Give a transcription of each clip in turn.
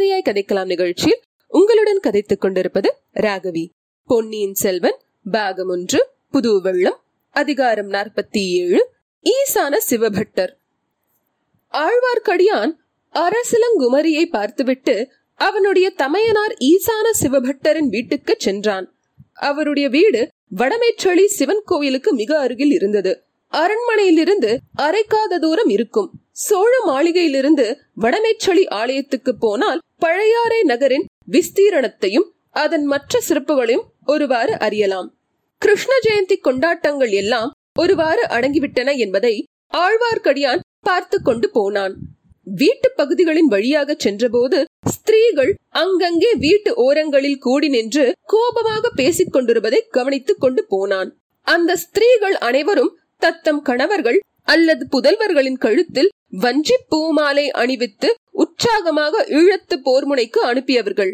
கதையாய் கதைக்கலாம் நிகழ்ச்சியில் உங்களுடன் கதைத்துக் கொண்டிருப்பது ராகவி. பொன்னியின் செல்வன் பாகம் ஒன்று புது வெள்ளம் அதிகாரம் நாற்பத்தி ஏழு ஈசான சிவபட்டர். ஆழ்வார்க்கடியான் அரசிலங்குமரியை பார்த்துவிட்டு அவனுடைய தமையனார் ஈசான சிவபட்டரின் வீட்டுக்கு சென்றான். அவருடைய வீடு வடமேற்றளி சிவன் கோயிலுக்கு மிக அருகில் இருந்தது. அரண்மனையிலிருந்து அரைக்காத தூரம் இருக்கும். சோழ மாளிகையிலிருந்து வடமேற்றளி ஆலயத்துக்கு போனால் பழையாறை நகரின் விஸ்தீரணத்தையும் அதன் மற்ற சிறப்புகளையும் ஒருவாறு அறியலாம். கிருஷ்ண ஜெயந்தி கொண்டாட்டங்கள் எல்லாம் ஒருவாறு அடங்கிவிட்டன என்பதை ஆழ்வார்க்கடியான் பார்த்து கொண்டு போனான். வீட்டு பகுதிகளின் வழியாக சென்றபோது ஸ்திரீகள் அங்கங்கே வீட்டு ஓரங்களில் கூடி நின்று கோபமாக பேசிக் கொண்டிருப்பதை கவனித்துக் கொண்டு போனான். அந்த ஸ்திரீகள் அனைவரும் தத்தம் கணவர்கள் அல்லது புதல்வர்களின் கழுத்தில் வஞ்சி பூமாலை அணிவித்து உற்சாகமாக ஈழத்து போர்முனைக்கு அனுப்பியவர்கள்.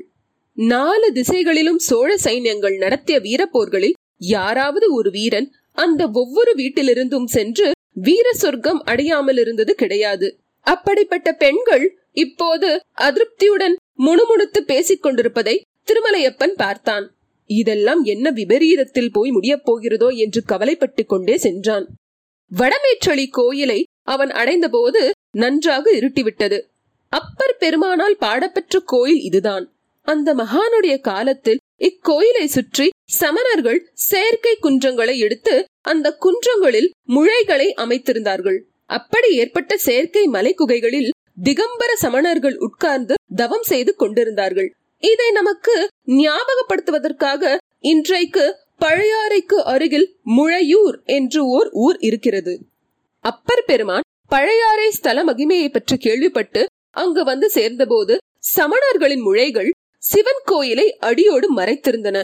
நாலு திசைகளிலும் சோழ சைன்யங்கள் நடத்திய வீரப்போர்களில் யாராவது ஒரு வீரன் அந்த ஒவ்வொரு வீட்டிலிருந்தும் சென்று வீர சொர்க்கம் அடையாமல் இருந்தது கிடையாது. அப்படிப்பட்ட பெண்கள் இப்போது அதிருப்தியுடன் முணுமுணுத்து பேசிக் கொண்டிருப்பதை திருமலையப்பன் பார்த்தான். இதெல்லாம் என்ன விபரீதத்தில் போய் முடியப் போகிறதோ என்று கவலைப்பட்டுக் கொண்டே சென்றான். வடமேற்றளி கோயிலை அவன் அடைந்தபோது நன்றாக இருட்டிவிட்டது. அப்பர் பெருமானால் பாடப்பெற்ற கோயில் இதுதான். அந்த மகானுடைய காலத்தில் இக்கோயிலை சுற்றி சமணர்கள் செயற்கை குன்றங்களை எடுத்து அந்த குன்றங்களில் முழைகளை அமைத்திருந்தார்கள். அப்படி ஏற்பட்ட செயற்கை மலை குகைகளில் திகம்பர சமணர்கள் உட்கார்ந்து தவம் செய்து கொண்டிருந்தார்கள். இதை நமக்கு ஞாபகப்படுத்துவதற்காக இன்றைக்கு பழையாறைக்கு அருகில் முழையூர் என்று ஓர் ஊர் இருக்கிறது. அப்பர் பெருமான் பழையாறை ஸ்தல மகிமையை பற்றி கேள்விப்பட்டு அங்கு வந்து சேர்ந்தபோது சமணர்களின் முழைகள் சிவன் கோயிலை அடியோடு மறைத்திருந்தன.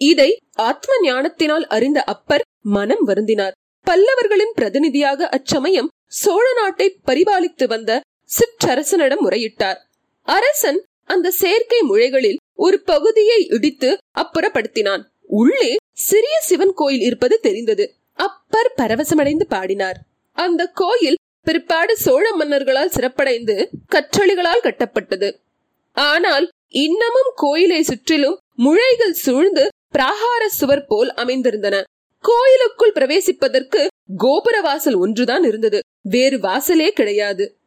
இதை ஆத்ம ஞானத்தினால் அறிந்த அப்பர் மனம் வருந்தினார். பல்லவர்களின் பிரதிநிதியாக அச்சமயம் சோழ நாட்டை பரிபாலித்து வந்த சிற்றரசனிடம் முறையிட்டார். அரசன் அந்த செயற்கை முழைகளில் ஒரு பகுதியை இடித்து அப்புறப்படுத்தினான். உள்ளே சிறிய சிவன் கோயில் இருப்பது தெரிந்தது. அப்பர் பரவசமடைந்து பாடினார். அந்த கோயில் பிற்பாடு சோழ மன்னர்களால் சிறப்படைந்து கற்றளிகளால் கட்டப்பட்டது. ஆனால் இன்னமும் கோயிலை சுற்றிலும் முளைகள் சூழ்ந்து பிராகார சுவர் போல் அமைந்திருந்தன. கோயிலுக்குள் பிரவேசிப்பதற்கு கோபுர வாசல் ஒன்றுதான் இருந்தது. வேறு வாசலே கிடையாது.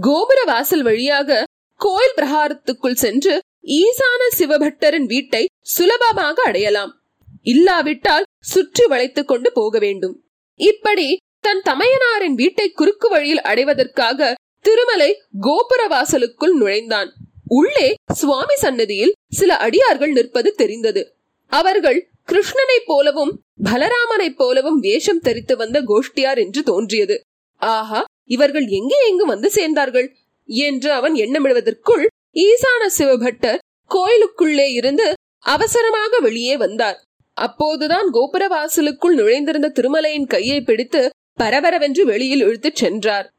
கோபுர வாசல் வழியாக கோயில் பிரகாரத்துக்குள் சென்று ஈசான சிவபட்டரின் வீட்டை சுலபமாக அடையலாம். இல்லாவிட்டால் சுற்றி வளைத்துக் கொண்டு போக வேண்டும். இப்படி தன் தமையனாரின் வீட்டை குறுக்கு வழியில் அடைவதற்காக திருமலை கோபுர வாசலுக்குள் நுழைந்தான். உள்ளே சுவாமி சன்னதியில் சில அடியார்கள் நிற்பது தெரிந்தது. அவர்கள் கிருஷ்ணனைப் போலவும் பலராமனைப் போலவும் வேஷம் தரித்து வந்த கோஷ்டியார் என்று தோன்றியது. ஆஹா இவர்கள் எங்கே எங்கு வந்து சேர்ந்தார்கள்? என்று அவன் எண்ணமிடுவதற்குள் ஈசான சிவபட்டர் கோயிலுக்குள்ளே இருந்து அவசரமாக வெளியே வந்தார். அப்போதுதான் கோபுர வாசலுக்குள் நுழைந்திருந்த திருமலையின் கையை பிடித்து பரபரவென்று வெளியில் இழுத்துச் சென்றார்.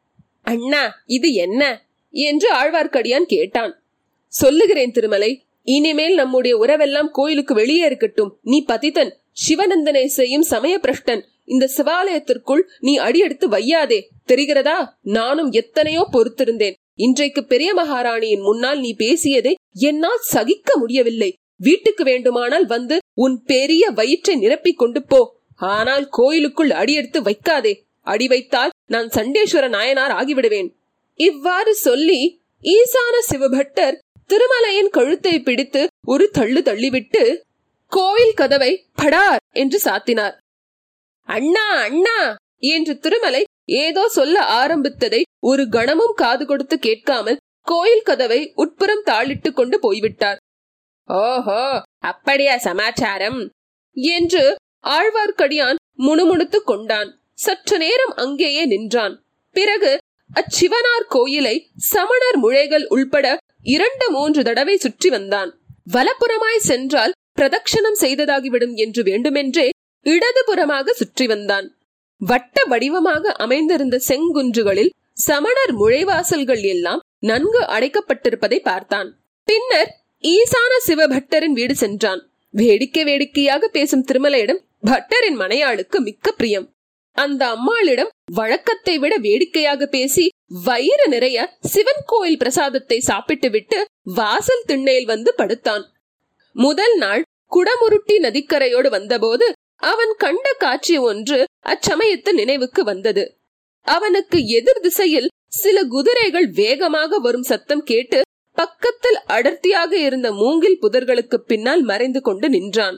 அண்ணா இது என்ன? என்று ஆழ்வார்க்கடியான் கேட்டான். சொல்லுகிறேன் திருமலை இனிமேல் நம்முடைய உறவெல்லாம் கோயிலுக்கு வெளியே இருக்கட்டும். நீ பதித்தன் சிவநந்தனை செய்யும் சமய பிரஷ்டன் இந்த சிவாலயத்திற்குள் நீ அடியெடுத்து வையாதே. தெரிகிறதா? நானும் எத்தனையோ பொறுத்திருந்தேன். இன்றைக்கு பெரிய மகாராணியின் முன்னால் நீ பேசியதை என்னால் சகிக்க முடியவில்லை. வீட்டுக்கு வேண்டுமானால் வந்து உன் பெரிய வயிற்றை நிரப்பிக் கொண்டு போ. ஆனால் கோயிலுக்குள் அடியெடுத்து வைக்காதே. அடி வைத்தால் நான் சண்டேஸ்வர நாயனார் ஆகிவிடுவேன். இவ்வாறு சொல்லி ஈசான சிவபட்டர் திருமலையின் கழுத்தை பிடித்து ஒரு தள்ளு தள்ளிவிட்டு கோவில் கதவை படார் என்று சாத்தினார். அண்ணா அண்ணா என்று திருமலை ஏதோ சொல்ல ஆரம்பித்ததை ஒரு கணமும் காது கொடுத்து கேட்காமல் கோயில் கதவை உட்புறம் தாளிட்டு கொண்டு போய்விட்டார். ஓஹோ அப்படியா சமாச்சாரம் என்று ஆழ்வார்க்கடியான் முணுமுணுத்துக் கொண்டான். சற்று நேரம் அங்கேயே நின்றான். பிறகு அச்சிவனார் கோயிலை சமணர் முழைகள் உள்பட இரண்டு மூன்று தடவை சுற்றி வந்தான். வலப்புறமாய் சென்றால் பிரதட்சணம் செய்ததாகிவிடும் என்று வேண்டுமென்றே இடதுபுறமாக சுற்றி வந்தான். வட்ட வடிவமாக அமைந்திருந்த செங்குன்றுகளில் சமணர் முழைவாசல்கள் எல்லாம் நன்கு அடைக்கப்பட்டிருப்பதை பார்த்தான். பின்னர் ஈசான சிவபட்டரின் வீடு சென்றான். வேடிக்கை வேடிக்கையாக பேசும் திருமலையிடம் பட்டரின் மனையாளுக்கு மிக்க பிரியம். அந்த அம்மாளிடம் வழக்கத்தை விட வேடிக்கையாக பேசி வயிறு நிறைய சிவன் கோயில் பிரசாதத்தை சாப்பிட்டு விட்டு வாசல் திண்ணையில் வந்து படுத்தான். முதல் நாள் குடமுருட்டி நதிக்கரையோடு வந்தபோது அவன் கண்ட காட்சி ஒன்று அச்சமயத்து நினைவுக்கு வந்தது. அவனுக்கு எதிர் திசையில் சில குதிரைகள் வேகமாக வரும் சத்தம் கேட்டு பக்கத்தில் அடர்த்தியாக இருந்த மூங்கில் புதர்களுக்கு பின்னால் மறைந்து கொண்டு நின்றான்.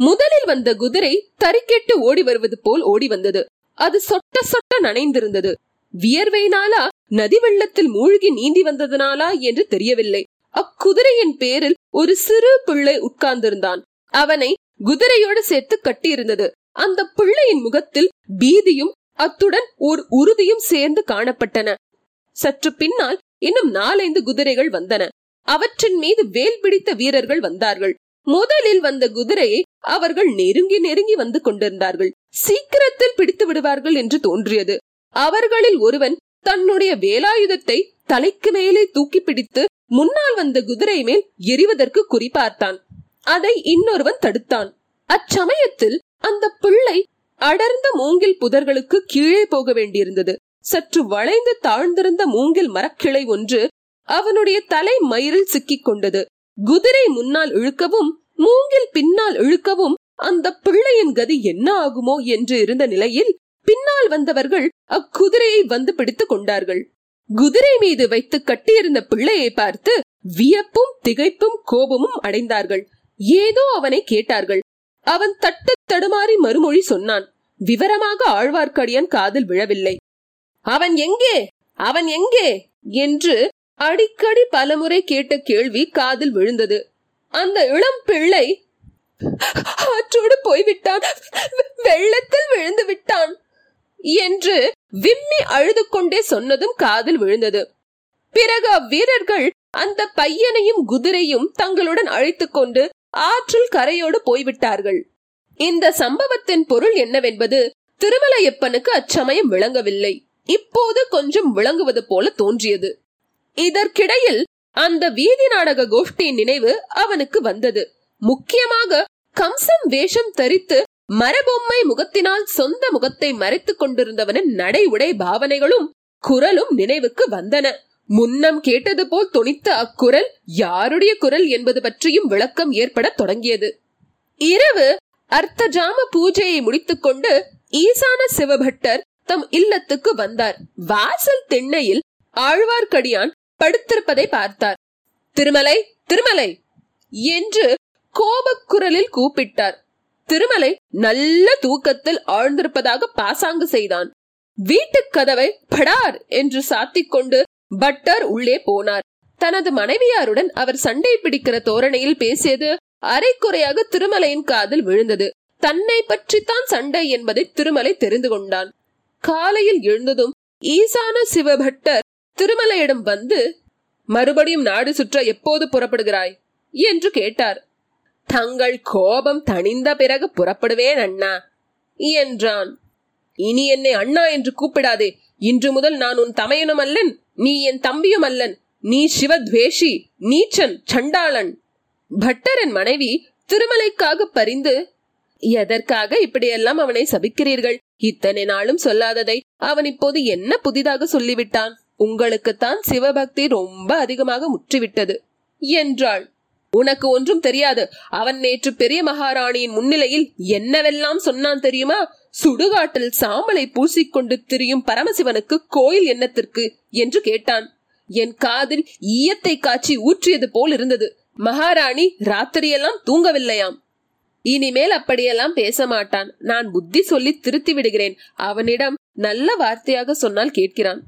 முதலில் வந்த குதிரை தறிக்கெட்டு ஓடி வருவது போல் ஓடி வந்தது. அது சொட்ட சொட்ட நனைந்திருந்தது. வியர்வையினாலா நதி வெள்ளத்தில் மூழ்கி நீந்தி வந்ததனாலா என்று தெரியவில்லை. அக்குதிரையின் பேரில் ஒரு சிறு பிள்ளை உட்கார்ந்திருந்தான். அவனை குதிரையோடு சேர்த்து கட்டியிருந்தது. அந்த பிள்ளையின் முகத்தில் பீதியும் அத்துடன் ஓர் உறுதியும் சேர்ந்து காணப்பட்டன. சற்று பின்னால் இன்னும் நாலைந்து குதிரைகள் வந்தன. அவற்றின் மீது வேல் பிடித்த வீரர்கள் வந்தார்கள். முதலில் வந்த குதிரையை அவர்கள் நெருங்கி நெருங்கி வந்து கொண்டிருந்தார்கள். சீக்கிரத்தில் பிடித்து விடுவார்கள் என்று தோன்றியது. அவர்களில் ஒருவன் தன்னுடைய வேலாயுதத்தை தலைக்கு மேலே தூக்கி பிடித்து முன்னால் வந்த குதிரை மேல் எரிவதற்கு குறிப்பார்த்தான் அதை இன்னொருவன் தடுத்தான். அச்சமயத்தில் அந்த பிள்ளை அடர்ந்த மூங்கில் புதர்களுக்கு கீழே போக வேண்டியிருந்தது. சற்று வளைந்து தாழ்ந்திருந்த மூங்கில் மரக்கிளை ஒன்று அவனுடைய தலை மயிரில் சிக்கிக் கொண்டது குதிரை முன்னால் இழுக்கவும் மூங்கில் பின்னால் இழுக்கவும் அந்த பிள்ளையின் கதி என்ன ஆகுமோ என்று இருந்த நிலையில் பின்னால் வந்தவர்கள் அக்குதிரையை வந்து பிடித்துக் கொண்டார்கள். குதிரை மீது வைத்து கட்டியிருந்த பிள்ளையை பார்த்து வியப்பும் திகைப்பும் கோபமும் அடைந்தார்கள். ஏதோ அவனை கேட்டார்கள். அவன் தட்டு தடுமாறி மறுமொழி சொன்னான். விவரமாக ஆழ்வார்க்கடியான் காதில் விழவில்லை. அவன் எங்கே? அவன் எங்கே? என்று அடிக்கடி பலமுறை கேட்ட கேள்வி காதில் விழுந்தது. அந்த இளம் பிள்ளை ஆற்றோடு போய்விட்டான். வெள்ளத்தில் விழுந்து விட்டான். என்று விம்மி அழுது கொண்டே சொன்னதும் காதில் விழுந்தது. பிறகு அவ்வீரர்கள் அந்த பையனையும் குதிரையும் தங்களுடன் அழைத்துக் கொண்டு ஆற்றில் கரையோடு போய்விட்டார்கள். இந்த சம்பவத்தின் பொருள் என்னவென்பது திருமலையப்பனுக்கு அச்சமயம் விளங்கவில்லை. இப்போது கொஞ்சம் விளங்குவது போல தோன்றியது. இதற்கிடையில் அந்த வீதி நாடக கோஷ்டியின் நினைவு அவனுக்கு வந்தது. முக்கியமாக கம்சம் வேஷம் தரித்து மரபொம்மை முகத்தினால் சொந்த முகத்தை மறைத்துக் கொண்டிருந்தவனின் நடை உடை பாவனைகளும் குரலும் நினைவுக்கு வந்தன. முன்னம் கேட்டது போல் தொனித்த அக்குரல் யாருடைய குரல் என்பது பற்றியும் விளக்கம் ஏற்பட தொடங்கியது. இரவு அர்த்தஜாம பூஜையை முடித்துக்கொண்டு ஈசான சிவபட்டர் தம் இல்லத்துக்கு வந்தார். வாசல் திண்ணையில் ஆழ்வார்க்கடியான் படுத்திருப்பதை பார்த்தார். திருமலை திருமலை என்று கோபக்குரலில் கூப்பிட்டார். திருமலை நல்ல தூக்கத்தில் ஆழ்ந்திருப்பதாக பாசாங்கு செய்தான். வீட்டுக் கதவை படார் என்று சாத்திக் கொண்டு பட்டர் உள்ளே போனார். தனது மனைவியாருடன் அவர் சண்டை பிடிக்கிற தோரணையில் பேசியது அரைக்குறையாக திருமலையின் காதில் விழுந்தது. தன்னை பற்றித்தான் சண்டை என்பதை திருமலை தெரிந்து கொண்டான். காலையில் எழுந்ததும் ஈசான சிவபட்டர் திருமலையிடம் வந்து மறுபடியும் நாடு சுற்ற எப்போது புறப்படுகிறாய்? என்று கேட்டார். தங்கள் கோபம் தணிந்த பிறகு புறப்படுவேன் அண்ணா என்றான். இனி என்னை அண்ணா என்று கூப்பிடாதே. இன்று முதல் நான் உன் தமையனும் அல்லன் நீ என் தம்பியும் அல்லன். நீ சிவத்வேஷி நீச்சன் சண்டாளன். பட்டரன் மனைவி திருமலைக்காக பரிந்து எதற்காக இப்படியெல்லாம் அவனை சபிக்கிறீர்கள்? இத்தனை நாளும் சொல்லாததை அவன் இப்போது என்ன புதிதாக சொல்லிவிட்டான்? உங்களுக்குத்தான் சிவபக்தி ரொம்ப அதிகமாக முற்றிவிட்டது என்றாள். உனக்கு ஒன்றும் தெரியாது. அவன் நேற்று பெரிய மகாராணியின் முன்னிலையில் என்னவெல்லாம் சொன்னான் தெரியுமா? சுடுகாட்டில் சாம்பலை பூசிக்கொண்டு திரியும் பரமசிவனுக்கு கோயில் என்னத்திற்கு? என்று கேட்டான். என் காதில் ஈயத்தை காய்ச்சி ஊற்றியது போல் இருந்தது. மகாராணி ராத்திரியெல்லாம் தூங்கவில்லையாம். இனிமேல் அப்படியெல்லாம் பேச மாட்டான். நான் புத்தி சொல்லி திருத்தி விடுகிறேன். அவனிடம் நல்ல வார்த்தையாக சொன்னால் கேட்கிறான்.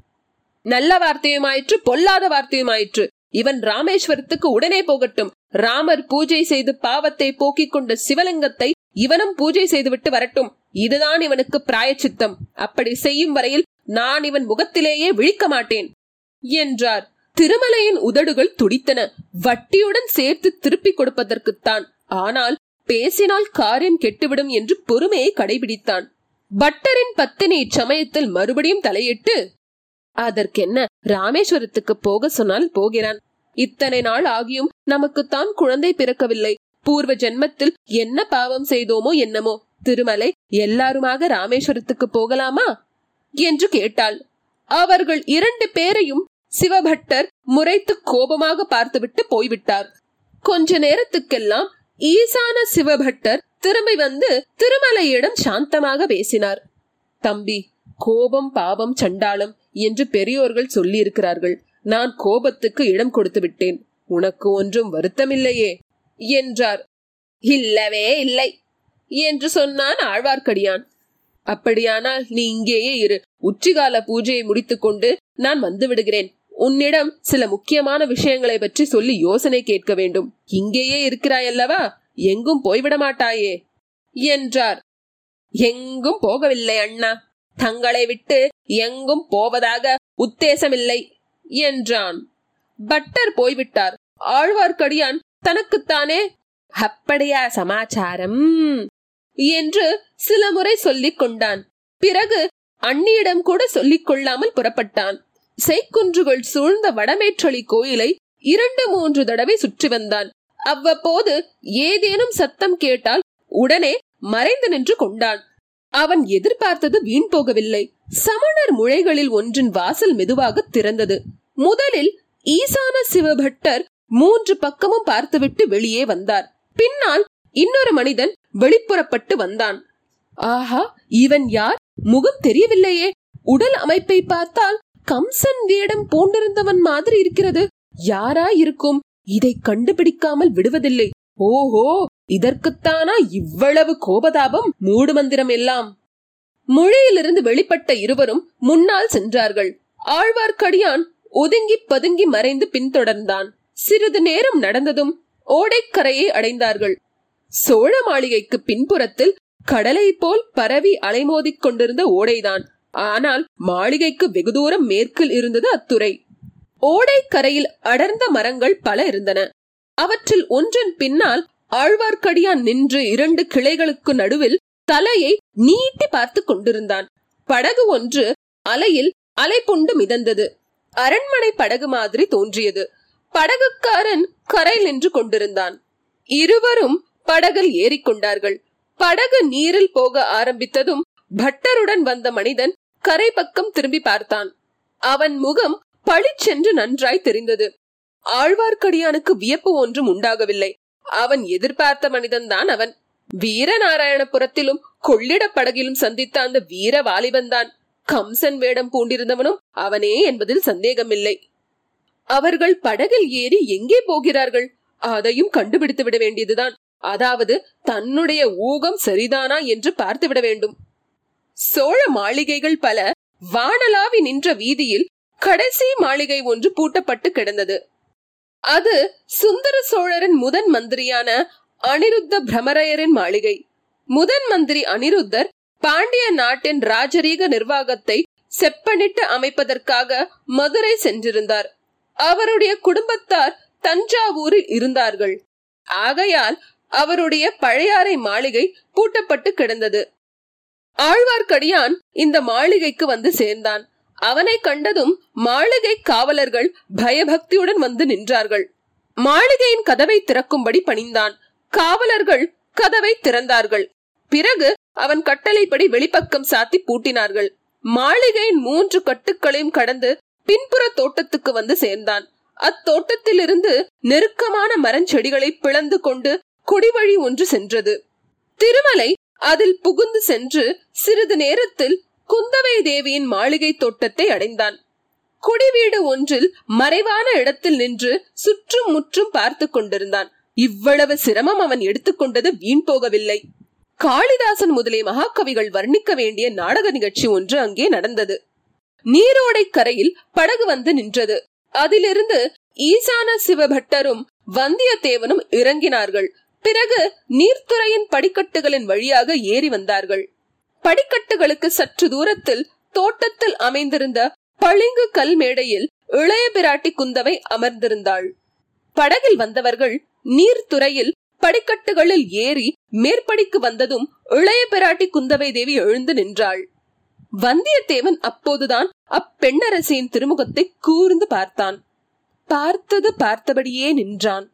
நல்ல வார்த்தையுமாயிற்று பொல்லாத வார்த்தையுமாயிற்று. இவன் ராமேஸ்வரத்துக்கு உடனே போகட்டும். ராமர் பூஜை செய்து பாவத்தை போக்கிக் கொண்ட சிவலிங்கத்தை இவனும் பூஜை செய்துவிட்டு வரட்டும். இதுதான் இவனுக்கு பிராயச்சித்தம். அப்படி செய்யும் வரையில் நான் இவன் முகத்திலேயே விழிக்க மாட்டேன். என்றார். திருமலையின் உதடுகள் துடித்தன. வட்டியுடன் சேர்த்து திருப்பிக் கொடுப்பதற்குத்தான். ஆனால் பேசினால் காரியம் கெட்டுவிடும் என்று பொறுமையை கடைபிடித்தான். பட்டரின் பத்தினி இச்சமயத்தில் மறுபடியும் தலையிட்டு அதற்கென்ன ராமேஸ்வரத்துக்கு போக சொன்னால் போகிறான். இத்தனை நாள் ஆகியும் நமக்குத்தான் குழந்தை பிறக்கவில்லை. பூர்வ ஜென்மத்தில் என்ன பாவம் செய்தோமோ என்னமோ. திருமலை எல்லாருமாக ராமேஸ்வரத்துக்கு போகலாமா? என்று கேட்டாள். அவர்கள் இரண்டு பேரையும் சிவபட்டர் முறைத்து கோபமாக பார்த்துவிட்டு போய்விட்டார். கொஞ்ச நேரத்துக்கெல்லாம் ஈசான சிவபட்டர் திரும்பி வந்து திருமலையிடம் சாந்தமாக பேசினார். தம்பி கோபம் பாவம் சண்டாளம் என்று பெரியோர்கள் சொல்லியிருக்கிறார்கள். நான் கோபத்துக்கு இடம் கொடுத்து விட்டேன். உனக்கு ஒன்றும் வருத்தமில்லையே? என்றார். இல்லவே இல்லை என்று சொன்னான் ஆழ்வார்க்கடியான். அப்படியானால் நீ இங்கேயே இரு. உச்சிகால பூஜையை முடித்துக்கொண்டு நான் வந்து விடுகிறேன் உன்னிடம் சில முக்கியமான விஷயங்களை பற்றி சொல்லி யோசனை கேட்க வேண்டும். இங்கேயே இருக்கிறாயல்லவா? எங்கும் போய்விட மாட்டாயே என்றார். எங்கும் போகவில்லை அண்ணா. தங்களை விட்டு எங்கும் போவதாக உத்தேசமில்லை என்றான். பட்டர் போய்விட்டார். ஆழ்வார்க்கடியான் தனக்குத்தானே? அப்படியா சமாச்சாரம் என்று சில முறை சொல்லிக் கொண்டான். பிறகு அண்ணியிடம் கூட சொல்லிக் கொள்ளாமல் புறப்பட்டான். செய்குன்றுகள் சூழ்ந்த வடமேற்றளி கோயிலை இரண்டு மூன்று தடவை சுற்றி வந்தான். அவ்வப்போது ஏதேனும் சத்தம் கேட்டால் உடனே மறைந்து நின்று கொண்டான். அவன் எதிர்பார்த்தது வீண் போகவில்லை. சமணர் முழைகளில் ஒன்றின் வாசல் மெதுவாக திறந்தது. முதலில் ஈசான சிவபட்டர் மூன்று பக்கமும் பார்த்துவிட்டு வெளியே வந்தார். பின்னால் இன்னொரு மனிதன் வெளிப்புறப்பட்டு வந்தான். ஆஹா இவன் யார்? முகம் தெரியவில்லையே. உடல் அமைப்பை பார்த்தால் கம்சன் வேடம் பூண்டிருந்தவன் மாதிரி இருக்கிறது. யாரா இருக்கும் இதை கண்டுபிடிக்காமல் விடுவதில்லை. ஓஹோ இதற்குத்தானா இவ்வளவு கோபதாபம்? மூடு மந்திரம் எல்லாம். மொழியிலிருந்து வெளிப்பட்ட இருவரும் முன்னால் சென்றார்கள். ஆழ்வார்க்கடியான் ஒதுங்கி பதுங்கி மறைந்து பின்தொடர்ந்தான். சிறிது நேரம் நடந்ததும் ஓடைக்கரையை அடைந்தார்கள். சோழ மாளிகைக்கு பின்புறத்தில் கடலை போல் பரவி அலைமோதிக் கொண்டிருந்த ஓடைதான். ஆனால் மாளிகைக்கு வெகு தூரம் மேற்கில் இருந்தது அத்துறை. ஓடைக்கரையில் அடர்ந்த மரங்கள் பல இருந்தன. அவற்றில் ஒன்றின் பின்னால் ஆழ்வார்க்கடியான் நின்று இரண்டு கிளைகளுக்கு நடுவில் தலையை நீட்டி பார்த்து கொண்டிருந்தான். படகு ஒன்று அலையில் அலைப்புண்டு மிதந்தது. அரண்மனை படகு மாதிரி தோன்றியது. படகுக்காரன் கரை நின்று கொண்டிருந்தான். இருவரும் படகில் ஏறிக்கொண்டார்கள் படகு நீரில் போக ஆரம்பித்ததும் பட்டருடன் வந்த மனிதன் கரை பக்கம் திரும்பி பார்த்தான். அவன் முகம் பளிச்சென்று நன்றாய் தெரிந்தது. ஆழ்வார்க்கடியானுக்கு வியப்பு ஒன்றும் உண்டாகவில்லை. அவன் எதிர்பார்த்த மனிதன்தான் அவன். வீரநாராயணபுரத்திலும் கொள்ளிட படகிலும் சந்தித்த அந்த வீர வாலிபன்தான். கம்சன் வேடம் பூண்டிருந்தவனும் அவனே என்பதில் சந்தேகமில்லை. அவர்கள் படகில் ஏறி எங்கே போகிறார்கள்? அதையும் கண்டுபிடித்து விட வேண்டியதுதான். அதாவது தன்னுடைய ஊகம் சரிதானா என்று பார்த்து விட வேண்டும். சோழ மாளிகைகள் பல வானலாவி நின்ற வீதியில் கடைசி மாளிகை ஒன்று பூட்டப்பட்டு கிடந்தது. அது சுந்தர சோழரின் முதன் மந்திரியான அனிருத்த பிரமரையரின் மாளிகை. முதன் மந்திரி அனிருத்தர் பாண்டிய நாட்டின் ராஜரீக நிர்வாகத்தை செப்பனிட்டு அமைப்பதற்காக மதுரை சென்றிருந்தார். அவருடைய குடும்பத்தார் தஞ்சாவூரில் இருந்தார்கள். ஆகையால் அவருடைய பழையாறை மாளிகை பூட்டப்பட்டு கிடந்தது. ஆழ்வார்க்கடியான் இந்த மாளிகைக்கு வந்து சேர்ந்தான். அவனை கண்டதும் மாளிகை காவலர்கள் பயபக்தியுடன் வந்து நின்றார்கள். மாளிகையின் கதவை திறக்கும்படி பணிந்தான். காவலர்கள் கதவை திறந்தார்கள். பிறகு அவன் கட்டளைப்படி வெளிப்பக்கம் சாத்தி பூட்டினார்கள். மாளிகையின் மூன்று கட்டுக்களையும் கடந்து பின்புற தோட்டத்துக்கு வந்து சேர்ந்தான். அத்தோட்டத்திலிருந்து நெருக்கமான மரஞ்செடிகளை பிளந்து கொண்டு குடிவழி ஒன்று சென்றது. திருமலை அதில் புகுந்து சென்று சிறிது நேரத்தில் குந்தவை தேவியின் மாளிகை தோட்டத்தை அடைந்தான். குடிவீடு ஒன்றில் மறைவான இடத்தில் நின்று சுற்றும் முற்றும் பார்த்து கொண்டிருந்தான். இவ்வளவு சிரமம் அவன் எடுத்துக்கொண்டது வீண் போகவில்லை. காளிதாசன் முதலிய மகாகவிகள் வர்ணிக்க வேண்டிய நாடக நிகழ்ச்சி ஒன்று அங்கே நடந்தது. நீரோடை கரையில் படகு வந்து நின்றது. அதிலிருந்து ஈசான சிவபட்டரும் வந்தியத்தேவனும் இறங்கினார்கள். பிறகு நீர்த்துறையின் படிக்கட்டுகளின் வழியாக ஏறி வந்தார்கள். படிக்கட்டுகளுக்கு சற்று தூரத்தில் தோட்டத்தில் அமைந்திருந்த பளிங்கு கல் மேடையில் இளைய பிராட்டி குந்தவை அமர்ந்திருந்தாள். படகில் வந்தவர்கள் நீர்த்துறையில் படிக்கட்டுகளில் ஏறி மேற்படிக்கு வந்ததும் இளைய பிராட்டி குந்தவை தேவி எழுந்து நின்றாள். வந்தியத்தேவன் அப்போதுதான் அப்பெண்ணரசியின் திருமுகத்தை கூர்ந்து பார்த்தான். பார்த்தது பார்த்தபடியே நின்றான்.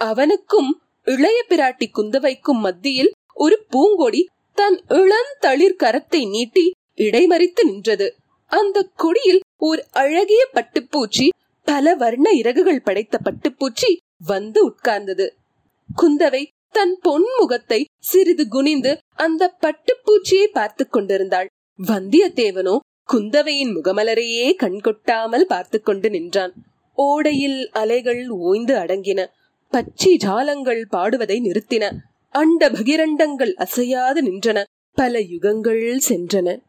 அவனுக்கும் இளைய பிராட்டி குந்தவைக்கும் மத்தியில் ஒரு பூங்கொடி தன் இளந்தளிர் கரத்தை நீட்டி இடைமறித்து நின்றது. அந்த கொடியில் ஓர் அழகிய பட்டுப்பூச்சி பல வர்ண இறகுகள் படைத்த பட்டுப்பூச்சி வந்து உட்கார்ந்தது. குந்தவை தன் பொன் முகத்தை சிறிது குனிந்து அந்த பட்டுப்பூச்சியை பார்த்து கொண்டிருந்தாள். வந்தியத்தேவனோ குந்தவையின் முகமலரையே கண்கொட்டாமல் பார்த்து கொண்டு நின்றான். ஓடையில் அலைகள் ஓய்ந்து அடங்கின. பச்சி ஜாலங்கள் பாடுவதை நிறுத்தின. அண்ட பகிரண்டங்கள் அசையாது நின்றன. பல யுகங்கள் சென்றன.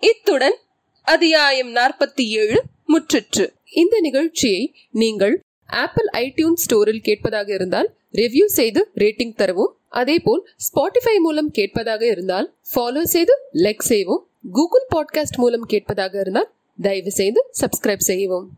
இத்துடன் அத்தியாயம் நாற்பத்தி ஏழு முற்றிற்று. இந்த நிகழ்ச்சியை நீங்கள் ஆப்பிள் ஐடியூன் ஸ்டோரில் கேட்பதாக இருந்தால் ரிவ்யூ செய்து ரேட்டிங் தரவும். அதேபோல் ஸ்பாட்டிஃபை மூலம் கேட்பதாக இருந்தால் ஃபாலோ செய்து லைக் செய்வோம். கூகுள் பாட்காஸ்ட் மூலம் கேட்பதாக இருந்தால் தயவு செய்து சப்ஸ்கிரைப் செய்யவும்.